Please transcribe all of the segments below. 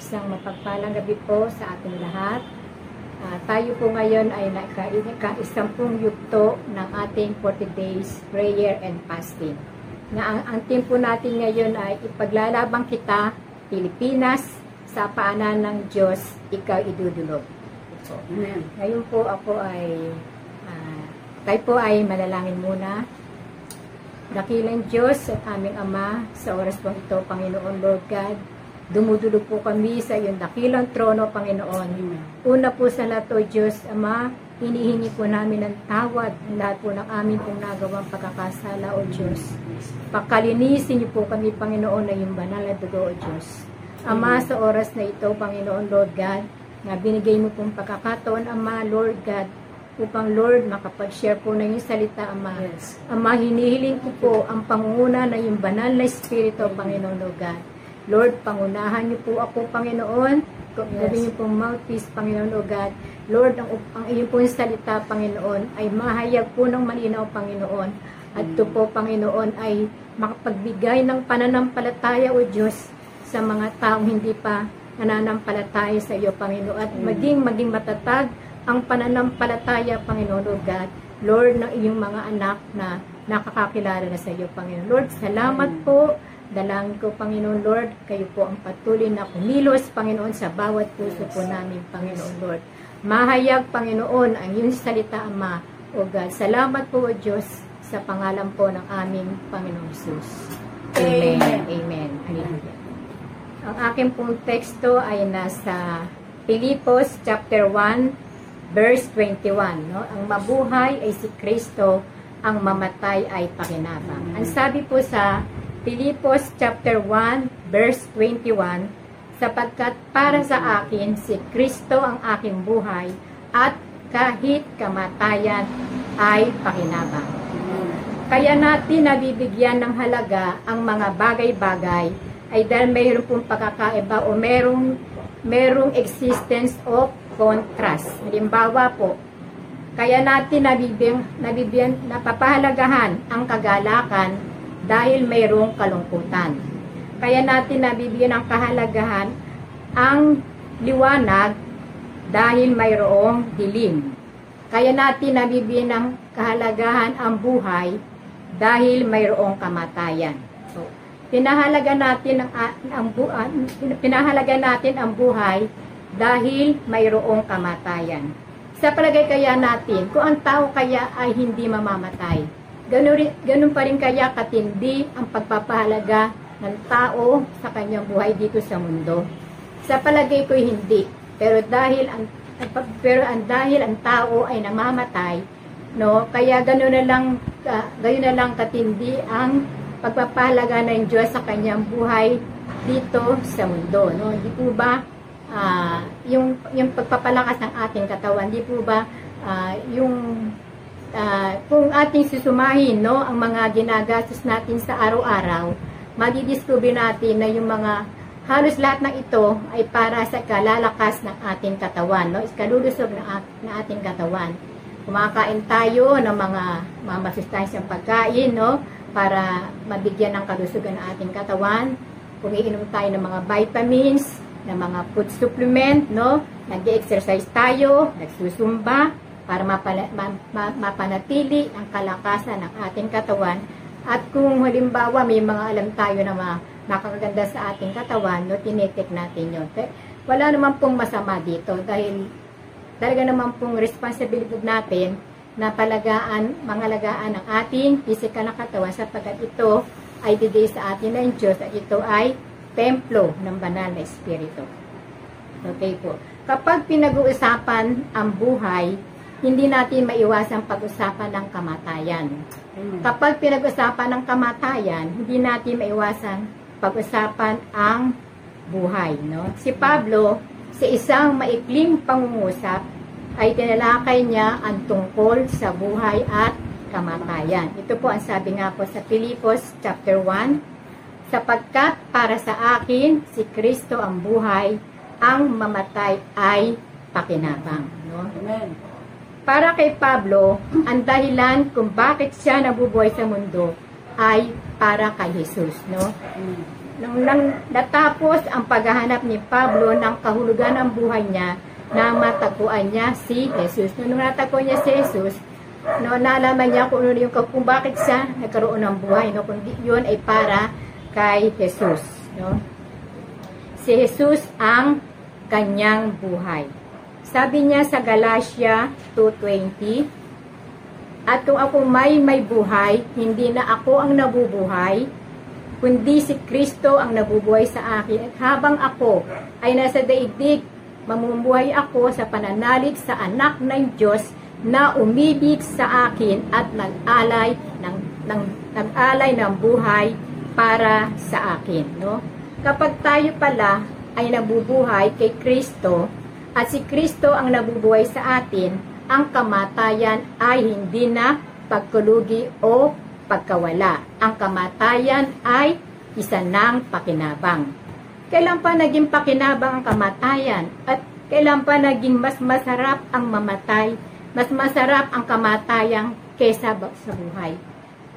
Isang mapagpalang gabi po sa ating lahat. Ah, tayo po ngayon ay naka-isampung yugto ng ating 40 days prayer and fasting. Na ang, ang team po natin ngayon ay ipaglalabang kita, Pilipinas, sa paanan ng Diyos, ikaw idudulog. Amen. Ngayon po ako ay, ah, tayo po ay manalangin muna. Dakilang Diyos at aming Ama, sa oras pong ito, Panginoon Lord God, dumudulog po kami sa iyong dakilang trono, Panginoon. Una po sa lahat, O Diyos, Ama, hinihingi po namin ng tawad ng lahat po ng aming pong nagawang pagkakasala, O Diyos. Pakalinisin niyo po kami, Panginoon, na yung banal na dugo, O Diyos. Ama, sa oras na ito, Panginoon Lord God, na binigay mo pong pagkakataon, Ama, Lord God, upang Lord, makapag-share po ng iyong salita, Ama. Yes. Ama, hinihiling ko po ang pangunguna na yung banal na Espiritu, Panginoon Lord God. Lord, pangunahan niyo po ako, Panginoon. Gawin niyo pong mouthpiece, Panginoon Lord God. Lord, ang, ang iyong pong salita, Panginoon, ay mahayag po ng malinaw, Panginoon. At ito po, Panginoon, ay makapagbigay ng pananampalataya, O Diyos, sa mga taong hindi pa nananampalataya sa iyo, Panginoon. At maging, maging matatag ang pananampalataya, Panginoon, O God, Lord, ng iyong mga anak na nakakakilala na sa iyo, Panginoon. Lord, salamat po. Dalangin ko, Panginoon Lord, kayo po ang patuloy na kumilos, Panginoon, sa bawat puso po namin, Panginoon Lord. Mahayag, Panginoon, ang iyong salita, Ama, O God. Salamat po, O Diyos, sa pangalan po ng aming Panginoon Jesus. Amen. Amen. Hallelujah. Ang aking pong teksto ay nasa Pilipos chapter 1 verse 21, no? Ang mabuhay ay si Kristo, ang mamatay ay pakinabang. Ang sabi po sa Pilipos chapter 1 verse 21, sapagkat para sa akin si Kristo ang aking buhay at kahit kamatayan ay pakinabang. Kaya natin nabibigyan ng halaga ang mga bagay-bagay ay dahil mayroon pong pagkakaiba o merong, merong existence of contrast. Halimbawa po, kaya natin nabibigyan, nabibigyan, napapahalagahan ang kagalakan dahil mayroong kalungkutan. Kaya natin nabibigyan ng kahalagahan ang liwanag dahil mayroong dilim. Kaya natin nabibigyan ng kahalagahan ang buhay dahil mayroong kamatayan. So, pinahalaga natin ang, ang bu- ah, pinahalaga natin ang buhay dahil mayroong kamatayan. Sa palagay kaya natin, kung ang tao kaya ay hindi mamamatay, ganun, ganun pa rin kaya katindi ang pagpapahalaga ng tao sa kanyang buhay dito sa mundo. Sa palagay ko hindi, pero dahil ang pero ang dahil ang tao ay namamatay, no, kaya ganoon na lang uh, gayon na lang katindi ang pagpapahalaga ng Diyos sa kanyang buhay dito sa mundo, no. Hindi po ba ah, yung yung pagpapalakas ng ating katawan, di po ba ah, yung ah, kung ating susumahin no ang mga ginagastos natin sa araw-araw, madidiscover natin na yung mga halos lahat ng ito ay para sa kalalakas ng ating katawan, no? Ikalulusog ng, at- ng ating katawan. Kumakain tayo ng mga, mga masustansyang pagkain, no? Para mabigyan ng kalusugan ng ating katawan. Kumiinom tayo ng mga vitamins, ng mga food supplement, no? Nag-exercise tayo, nagsusumba, para mapala, ma, ma, mapanatili ang kalakasan ng ating katawan. At kung halimbawa may mga alam tayo na mga nakakaganda sa ating katawan, no, tinitik natin yun. Pe- Wala naman pong masama dito dahil talaga naman pong responsibilidad natin na palagaan, mangalagaan ang ating physical na katawan sapagkat ito ay bigay sa atin ng Diyos at ito ay templo ng banal na Espiritu. Okay po. Kapag pinag-uusapan ang buhay, hindi natin maiwasan pag-usapan ng kamatayan. Amen. Kapag pinag-usapan ng kamatayan, hindi natin maiwasan pag-usapan ang buhay. No? Si Pablo, sa isang maikling pangungusap, ay tinalakay niya ang tungkol sa buhay at kamatayan. Ito po ang sabi nga po sa Pilipos chapter 1, sapagkat para sa akin si Kristo ang buhay, ang mamatay ay pakinabang. No? Amen. Para kay Pablo, ang dahilan kung bakit siya nabubuhay sa mundo ay para kay Jesus, no? Nung nang natapos ang paghahanap ni Pablo ng kahulugan ng buhay niya, na matagpuan niya si Jesus. Nung natagpuan niya si Jesus, no, nalaman niya kung, ano yung, kung bakit siya nagkaroon ng buhay. No, kundi yun ay para kay Jesus. No? Si Jesus ang kanyang buhay. Sabi niya sa Galatia 2.20, At kung ako may may buhay, hindi na ako ang nabubuhay, kundi si Kristo ang nabubuhay sa akin. At habang ako ay nasa daigdig, mamumuhay ako sa pananalig sa anak ng Diyos na umibig sa akin at nag-alay ng, ng nag-alay ng buhay para sa akin, no? Kapag tayo pala ay nabubuhay kay Kristo at si Kristo ang nabubuhay sa atin, ang kamatayan ay hindi na pagkulugi o pagkawala. Ang kamatayan ay isa ng pakinabang. Kailan pa naging pakinabang ang kamatayan? At kailan pa naging mas masarap ang mamatay? Mas masarap ang kamatayang kesa sa buhay.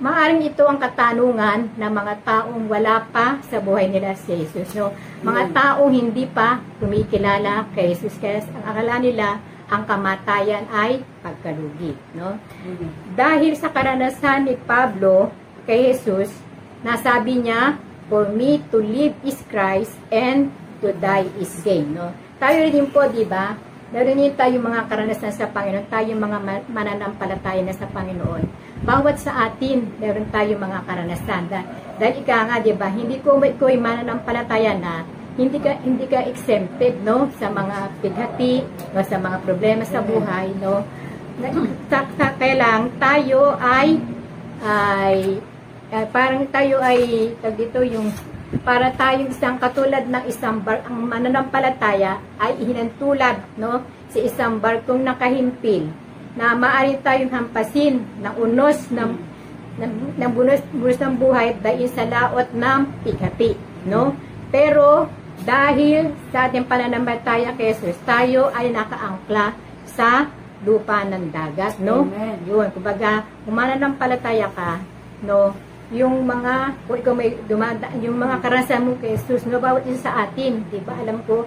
Maaring ito ang katanungan ng mga taong wala pa sa buhay nila si Jesus. No? Mga taong hindi pa kumikilala kay Jesus. Kaya ang akala nila, ang kamatayan ay pagkalugi. No? Dahil sa karanasan ni Pablo kay Jesus, nasabi niya, For me to live is Christ and to die is gain. No? Tayo rin po, di ba? Meron din tayo mga karanasan sa Panginoon, tayo mga mananampalataya na sa Panginoon. Bawat sa atin, meron tayo mga karanasan. Dahil, ika nga, di ba, hindi ko, ko ay mananampalataya na hindi ka hindi ka exempted no sa mga pighati no sa mga problema sa buhay no sa, sa, kaya lang tayo ay ay uh, parang tayo ay tag dito yung para tayong isang katulad ng isang bar ang mananampalataya ay ihinantulad no sa isang barkong nakahimpil na maaari tayong hampasin ng unos ng ng, ng bunos, bunos ng buhay dahil sa laot ng pikati no pero dahil sa ating pananampalataya kay Jesus tayo ay nakaangkla sa lupa ng dagat no Amen. yun kumbaga mananampalataya ka no yung mga, kung ikaw may dumada, yung mga karanasan mo kay Jesus, no, bawat isa sa atin, di ba? Alam ko,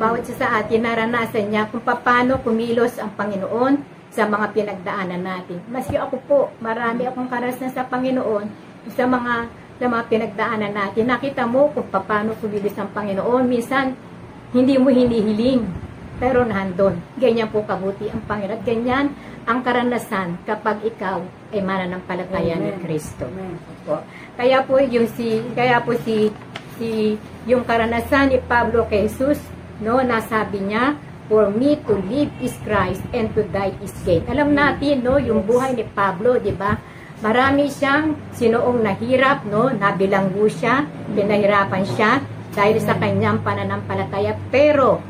bawat isa sa atin, naranasan niya kung paano kumilos ang Panginoon sa mga pinagdaanan natin. Maski ako po, marami akong karanasan sa Panginoon sa mga sa mga pinagdaanan natin. Nakita mo kung paano kumilos ang Panginoon. Minsan, hindi mo hinihiling, pero nandun. Ganyan po kabuti ang Panginoon. At ganyan ang karanasan kapag ikaw ay mananampalataya ni Kristo. Po. Kaya po yung si kaya po si si yung karanasan ni Pablo kay Jesus, no, nasabi niya, for me to live is Christ and to die is gain. Alam natin, no, yung buhay ni Pablo, 'di ba? Marami siyang sinoong nahirap, no, nabilanggo siya, pinahirapan siya dahil sa kanyang pananampalataya, pero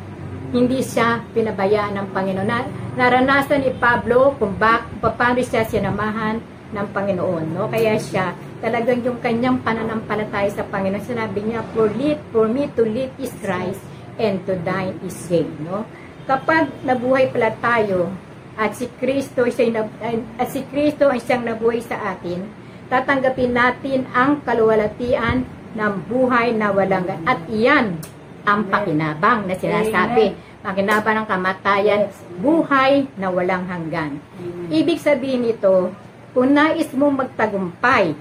hindi siya pinabayaan ng Panginoon. Na, naranasan ni Pablo kung bak, paano siya sinamahan ng Panginoon. No? Kaya siya, talagang yung kanyang pananampalataya sa Panginoon, sinabi niya, for, live, for me to live is Christ and to die is gain. No? Kapag nabuhay pala tayo at si Kristo siya at si Kristo ang siyang nabuhay sa atin, tatanggapin natin ang kaluwalhatian ng buhay na walang at iyan ang pakinabang na sinasabi. Pakinabang ng kamatayan, buhay na walang hanggan. Ibig sabihin nito, kung nais mong magtagumpay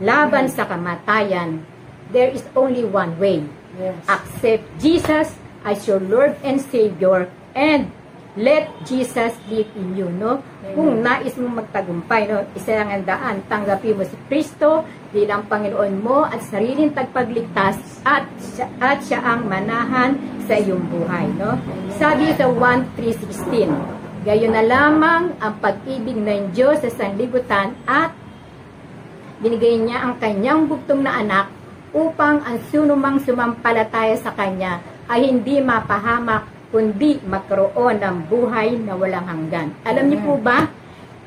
laban sa kamatayan, there is only one way. Yes. Accept Jesus as your Lord and Savior and let Jesus live in you, no? Kung nais mong magtagumpay, no? Isa lang ang daan, tanggapin mo si Kristo bilang Panginoon mo at sariling tagpagligtas at siya, at siya ang manahan sa iyong buhay, no? Sabi sa 1.3.16, Gayon na lamang ang pag-ibig ng Diyos sa sanlibutan at binigay niya ang kanyang bugtong na anak upang ang sinumang sumampalataya sa kanya ay hindi mapahamak kundi magkaroon ng buhay na walang hanggan. Alam niyo po ba?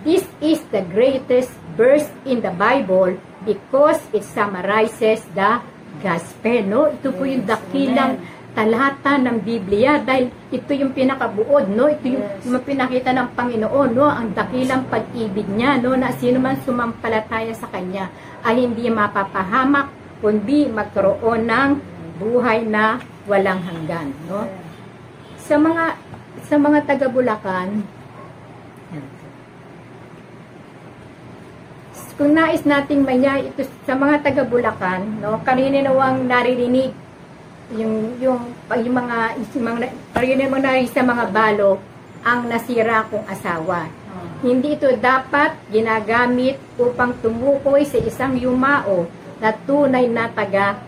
This is the greatest verse in the Bible because it summarizes the gospel. No? Ito po yung dakilang talata ng Biblia dahil ito yung pinakabuod, no? Ito yung, Yes. yung pinakita ng Panginoon, no? Ang dakilang pag-ibig niya, no? Na sino man sumampalataya sa Kanya ay hindi mapapahamak kundi magkaroon ng buhay na walang hanggan. No? Sa mga sa mga taga Bulacan, kung nais nating manya ito sa mga taga Bulacan, no, kanina nawang naririnig yung yung yung mga yung mga kanina mo sa mga balo ang nasira kong asawa. Hindi ito dapat ginagamit upang tumukoy sa isang yumao na tunay na taga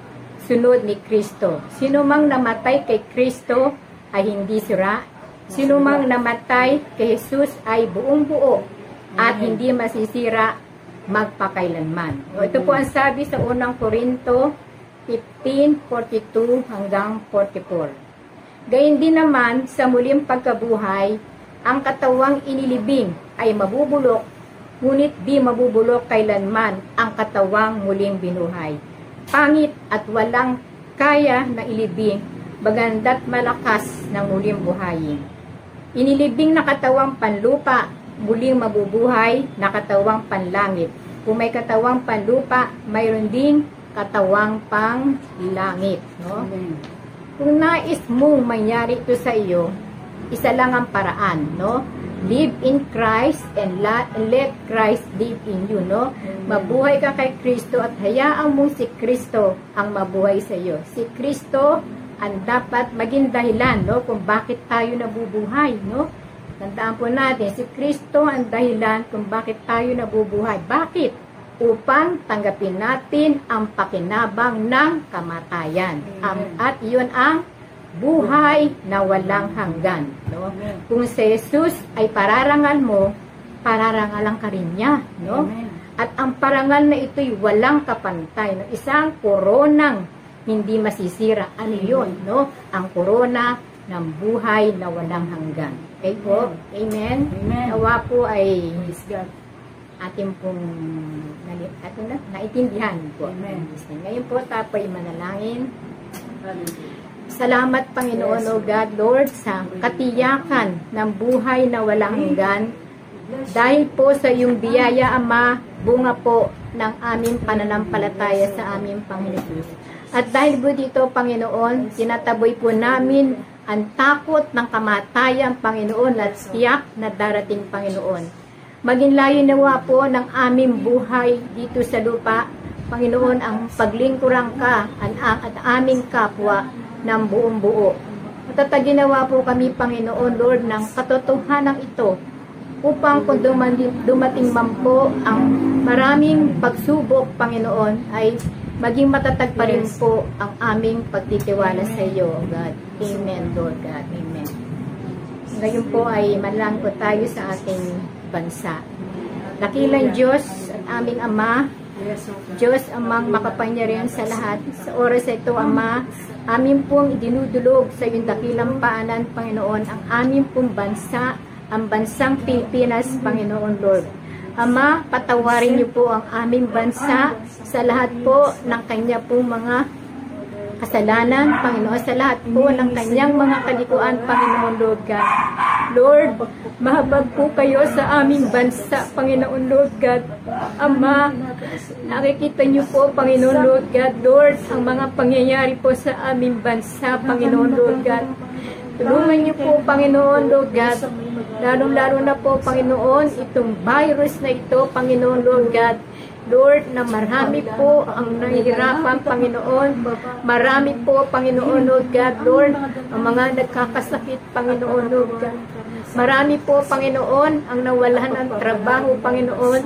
sunod ni Kristo. Sino mang namatay kay Kristo ay hindi sira. Sino mang namatay kay Jesus ay buong buo at hindi masisira magpakailanman. O, ito po ang sabi sa unang Korinto 15:42 hanggang 44. Gayun din naman sa muling pagkabuhay, ang katawang inilibing ay mabubulok, ngunit di mabubulok kailanman ang katawang muling binuhay. Pangit at walang kaya na ilibing, baganda't malakas ng muling buhayin. Inilibing na katawang panlupa, muling mabubuhay na katawang panlangit. Kung may katawang panlupa, mayroon ding katawang panglangit. No? Kung nais mong mangyari ito sa iyo, isa lang ang paraan, no? Live in Christ and let Christ live in you, no? Mabuhay ka kay Kristo at hayaan mo si Kristo ang mabuhay sa iyo. Si Kristo ang dapat maging dahilan, no? Kung bakit tayo nabubuhay, no? Tandaan po natin, si Kristo ang dahilan kung bakit tayo nabubuhay. Bakit? Upang tanggapin natin ang pakinabang ng kamatayan. Am- at yun ang buhay na walang hanggan. No? Kung si Jesus ay pararangal mo, pararangalan ka rin niya. No? At ang parangal na ito'y walang kapantay. No? Isang koronang hindi masisira. Ano yun? No? Ang korona ng buhay na walang hanggan. Okay po? Amen? Amen. Nawa po ay Praise God. ating pong ating na, naintindihan po. Amen. Ngayon po tapo'y manalangin. Hallelujah. Salamat Panginoon Yes. o God, Lord, sa katiyakan ng buhay na walang hanggan. Dahil po sa iyong biyaya, Ama, bunga po ng aming pananampalataya sa aming Panginoon. At dahil po dito, Panginoon, tinataboy po namin ang takot ng kamatayan, Panginoon, at tiyak na darating, Panginoon. Maging layo nawa po ng aming buhay dito sa lupa, Panginoon, ang paglingkurang ka at, at aming kapwa ng buong buo. Matataginawa po kami, Panginoon, Lord, ng katotohanan ito upang kung dumating man po ang maraming pagsubok, Panginoon, ay maging matatag pa rin Yes. po ang aming pagtitiwala sa iyo, God. Amen, Lord God. Amen. Ngayon po ay manlang po tayo sa ating bansa. Dakilang Diyos at aming Ama. Diyos amang makapangyarihan sa lahat. Sa oras ito, Ama, amin pong idinudulog sa iyong dakilang paanan, Panginoon, ang amin pong bansa, ang bansang Pilipinas, Panginoon Lord. Ama, patawarin niyo po ang aming bansa sa lahat po ng kanya pong mga kasalanan, Panginoon, sa lahat po ng kanyang mga kalikuan, Panginoon Lord God. Lord, mahabag po kayo sa aming bansa, Panginoon Lord God. Ama, nakikita niyo po, Panginoon Lord God, Lord, ang mga pangyayari po sa aming bansa, Panginoon Lord God. Tulungan niyo po, Panginoon Lord God, lalong-lalo na po, Panginoon, itong virus na ito, Panginoon Lord God, Lord, na marami po ang nahihirapan, Panginoon. Marami po, Panginoon, Lord God, Lord, ang mga nagkakasakit, Panginoon, Lord God. Marami po, Panginoon, ang nawalan ng trabaho, Panginoon.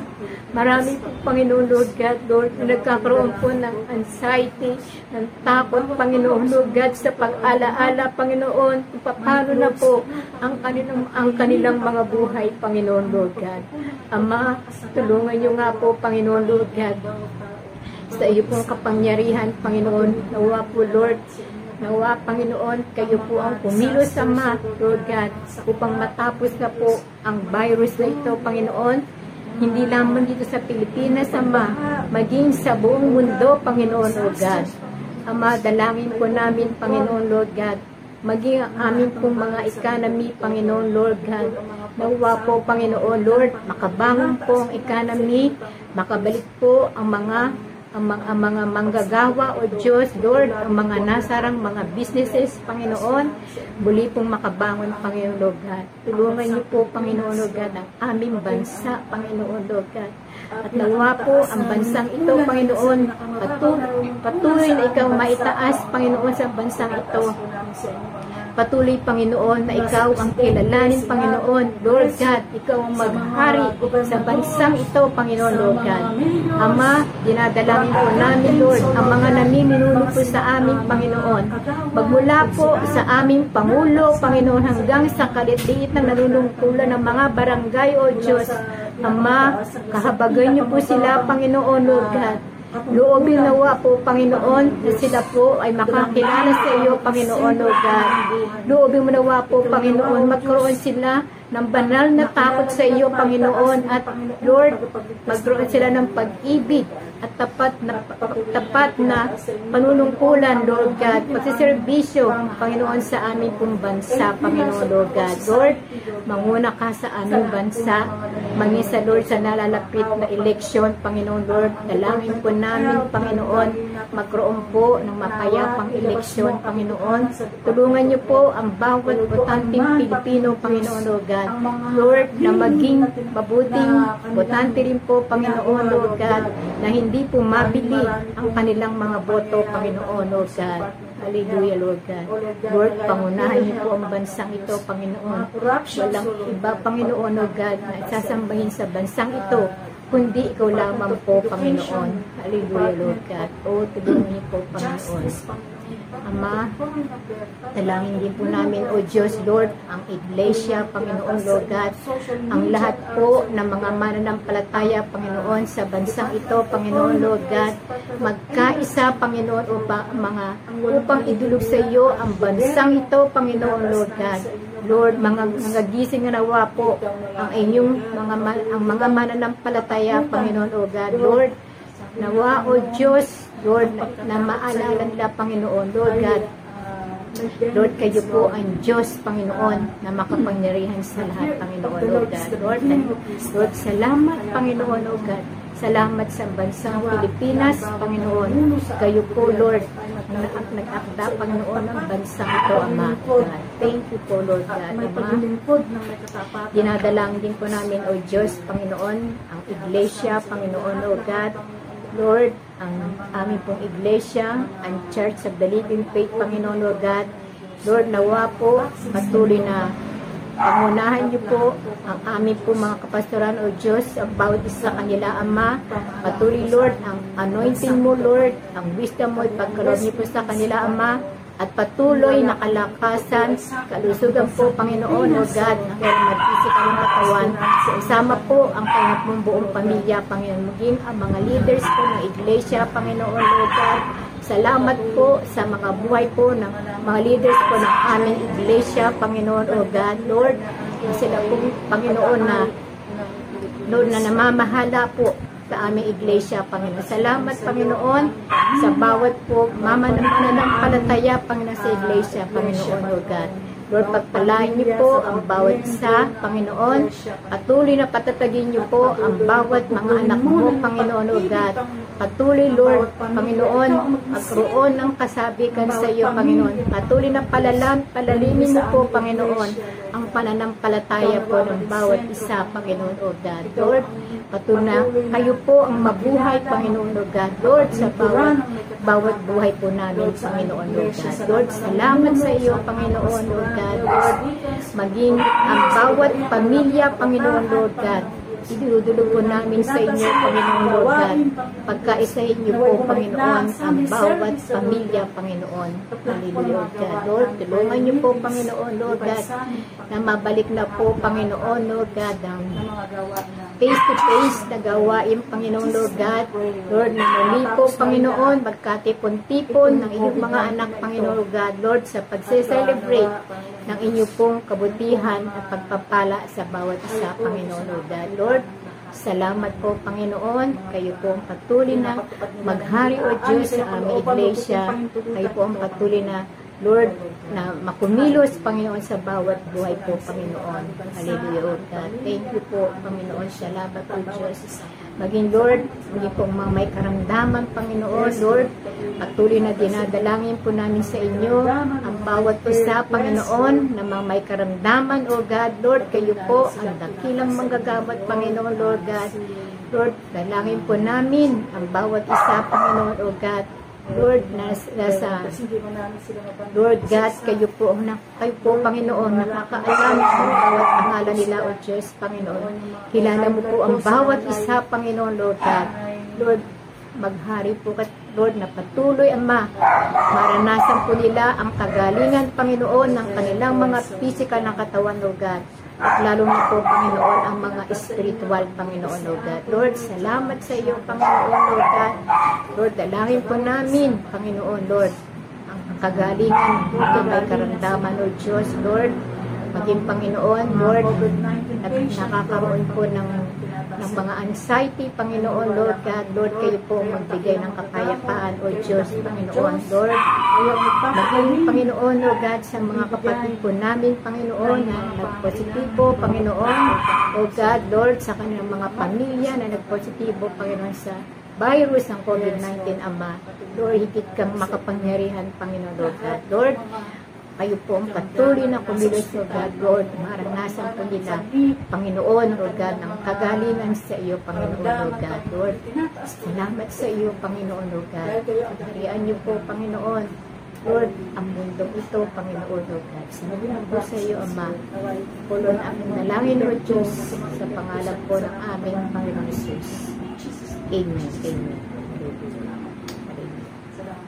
Marami po, Panginoon, Lord God, Lord, na nagkakaroon po ng anxiety, ng takot, Panginoon, Lord God, sa pag-alaala, Panginoon, paano na po ang kanilang, ang kanilang mga buhay, Panginoon, Lord God. Ama, tulungan niyo nga po, Panginoon, Lord God, sa iyo pong kapangyarihan, Panginoon, nawa po, Lord, nawa, Panginoon, kayo po ang kumilos, Ama, Lord God, upang matapos na po ang virus na ito, Panginoon, hindi lamang dito sa Pilipinas, Ama, maging sa buong mundo, Panginoon, Lord God. Ama, dalangin po namin, Panginoon, Lord God, maging ang amin pong mga economy, Panginoon, Lord God. Nawa po, Panginoon, Lord, makabangon po ang economy, makabalik po ang mga ang mga, ang mga manggagawa o Diyos, Lord, ang mga nasarang mga businesses, Panginoon, muli pong makabangon, Panginoon, Lord God. Tulungan niyo po, Panginoon, Lord God, ang aming bansa, Panginoon, Lord God. At nawa po ang bansang ito, Panginoon, patuloy, patuloy na ikaw maitaas, Panginoon, sa bansang ito. Patuloy, Panginoon, na ikaw ang kilalanin, Panginoon. Lord God, ikaw ang maghari sa bansang ito, Panginoon, Lord God. Ama, dinadalangin po namin, Lord, ang mga namiminuno po sa aming Panginoon. Magmula po sa aming Pangulo, Panginoon, hanggang sa kalitliit ng nanunungkulan ng mga barangay, O Diyos. Ama, kahabagay niyo po sila, Panginoon, Lord God. Loobin nawa po, Panginoon, na sila po ay makakilala sa iyo, Panginoon, Lord God. Loobin mo nawa po, Panginoon, magkaroon sila ng banal na takot sa iyo, Panginoon, at Lord, magkaroon sila ng pag-ibig at tapat na tapat na panunungkulan, Lord God, pasiservisyo, Panginoon, sa aming pong bansa, Panginoon, Lord God. Lord, manguna ka sa aming bansa, mangin sa Lord sa nalalapit na eleksyon, Panginoon, Lord, dalangin po namin, Panginoon, magkaroon po ng mapayapang eleksyon, Panginoon. Tulungan niyo po ang bawat botanteng Pilipino, Panginoon, Lord God. Lord, na maging mabuting botante rin po, Panginoon, Lord God, na hindi po mabili ang kanilang mga boto, Panginoon, Lord God. Hallelujah, Lord God. Lord, pangunahan niyo po ang bansang ito, Panginoon. Walang iba, Panginoon, Lord God, na sasambahin sa bansang ito, kundi ikaw lamang po, Panginoon. Hallelujah, Lord God. O, tulungan niyo po, Panginoon. Ama, dalangin din po namin, O Diyos, Lord, ang Iglesia, Panginoon, Lord God, ang lahat po ng mga mananampalataya, Panginoon, sa bansang ito, Panginoon, Lord God, magkaisa, Panginoon, upang, mga, upang idulog sa iyo ang bansang ito, Panginoon, Lord God. Lord, mga, mga gising na nawa po ang inyong mga, ang mga mananampalataya, Panginoon, O God. Lord, nawa, O Diyos, Lord, na, na maalala nila, Panginoon, Lord God, Lord, kayo po ang Diyos, Panginoon, na makapangyarihan sa lahat, Panginoon, Lord God. Lord, Lord, salamat, Panginoon, Lord God. Salamat sa bansang Pilipinas, Panginoon. Kayo po, Lord, ang ang nag-akda, Panginoon, ng bansang ito, Ama. Thank you po, Lord God, Ama. na. Dinadalang din po namin, O Diyos, Panginoon, ang Iglesia, Panginoon, O God. Lord, ang aming pong Iglesia, ang Church of the Living Faith, Panginoon, O God. Lord, nawa po, patuloy na pangunahan niyo po ang aming po mga kapastoran o Diyos, ang bawat isa sa kanila, Ama. Patuloy, Lord, ang anointing mo, Lord, ang wisdom mo, ipagkaroon niyo po sa kanila, Ama at patuloy na kalakasan, kalusugan po, Panginoon, O God, na kaya mag-isip ang katawan. Isama po ang kanyang pong buong pamilya, Panginoon, maging ang mga leaders po ng iglesia, Panginoon, O God. Salamat po sa mga buhay po ng mga leaders po ng aming iglesia, Panginoon, O God, Lord. Sila po, Panginoon, na Lord, na namamahala po sa aming iglesia, Panginoon. Salamat, Panginoon, sa bawat po mama ng mananampalataya, Panginoon, sa iglesia, Panginoon, Lord God. Lord, pagpalain niyo po ang bawat isa, Panginoon. Patuloy na patatagin niyo po ang bawat mga anak mo, Panginoon, Lord God. Patuloy, Lord, Panginoon, magkaroon ng kasabikan sa iyo, Panginoon. Patuloy na palalam, palalimin niyo po, Panginoon, ang pananampalataya po ng bawat isa, Panginoon, Lord God. Lord, patuloy na kayo po ang mabuhay, Panginoon, Lord God. Lord, sa bawat, bawat buhay po namin, Panginoon, Lord God. Lord, salamat sa iyo, Panginoon, Lord God. Lord, maging ang bawat pamilya, Panginoon, Lord God. Idudulog po namin sa inyo, Panginoon, Lord God. Pagkaisahin niyo po, Panginoon, ang bawat pamilya, Panginoon. Hallelujah, God. Lord, tulungan niyo po, Panginoon, Lord God, na mabalik na po, Panginoon, Lord God, ang ng mga gawa na gawain, Panginoon Lord God. Lord, na muli po, Panginoon, magkatipon-tipon ng inyong mga anak, Panginoon Lord God. Lord, sa pagse-celebrate ng inyong pong kabutihan at pagpapala sa bawat isa, Panginoon Lord God. Lord, Salamat po, Panginoon. Kayo po ang patuloy na maghari o Diyos sa aming iglesia. Kayo po ang patuloy na Lord, na makumilos, Panginoon, sa bawat buhay po, Panginoon. Hallelujah. Thank you po, Panginoon. Salamat po, Diyos. Maging Lord, maging po mga may karamdaman, Panginoon, Lord, patuloy na dinadalangin po namin sa inyo ang bawat isa, Panginoon, na mga may karamdaman, O God, Lord, kayo po ang dakilang manggagamot, Panginoon, Lord God. Lord, dalangin po namin ang bawat isa, Panginoon, O God. Lord, nas, nasa. Lord God, kayo po, na, kayo po, Panginoon, nakakaalam ng bawat pangalan nila, O Diyos, Panginoon. Kilala mo po ang bawat isa, Panginoon, Lord God. Lord, maghari po ka, Lord, na patuloy, Ama, maranasan po nila ang kagalingan, Panginoon, ng kanilang mga physical na katawan, Lord God. At lalo na po, Panginoon, ang mga spiritual, Panginoon, Lord God. Lord, salamat sa iyo, Panginoon, Lord God. Lord, dalangin po namin, Panginoon, Lord, ang kagalingan na may karamdaman, Lord Diyos, Lord, maging Panginoon, Lord, nag, nakakaroon po ng, ng mga anxiety, Panginoon, Lord God, Lord, kayo po magbigay ng kapayapaan, O Diyos, Panginoon, Lord, maging Panginoon, Lord God, sa mga kapatid po namin, Panginoon, na nagpositibo, Panginoon, O God, Lord, sa kanilang mga pamilya na nagpositibo, Panginoon, sa virus ng COVID-19, Ama. Lord, higit kang makapangyarihan, Panginoon, Lord God. Lord, kayo po ang patuloy na kumilos, Lord God, Lord, maranasan po nila, Panginoon, Lord God, ng kagalingan sa iyo, Panginoon, Lord God, Lord. Salamat sa iyo, Panginoon, Lord God. Harian niyo po, Panginoon, Lord, ang mundong ito, Panginoon, Lord God. Salamat po sa iyo, Ama. Pulon ang nalangin, Lord Diyos, sa pangalan po ng aming Panginoon Jesus. Amen. Amen.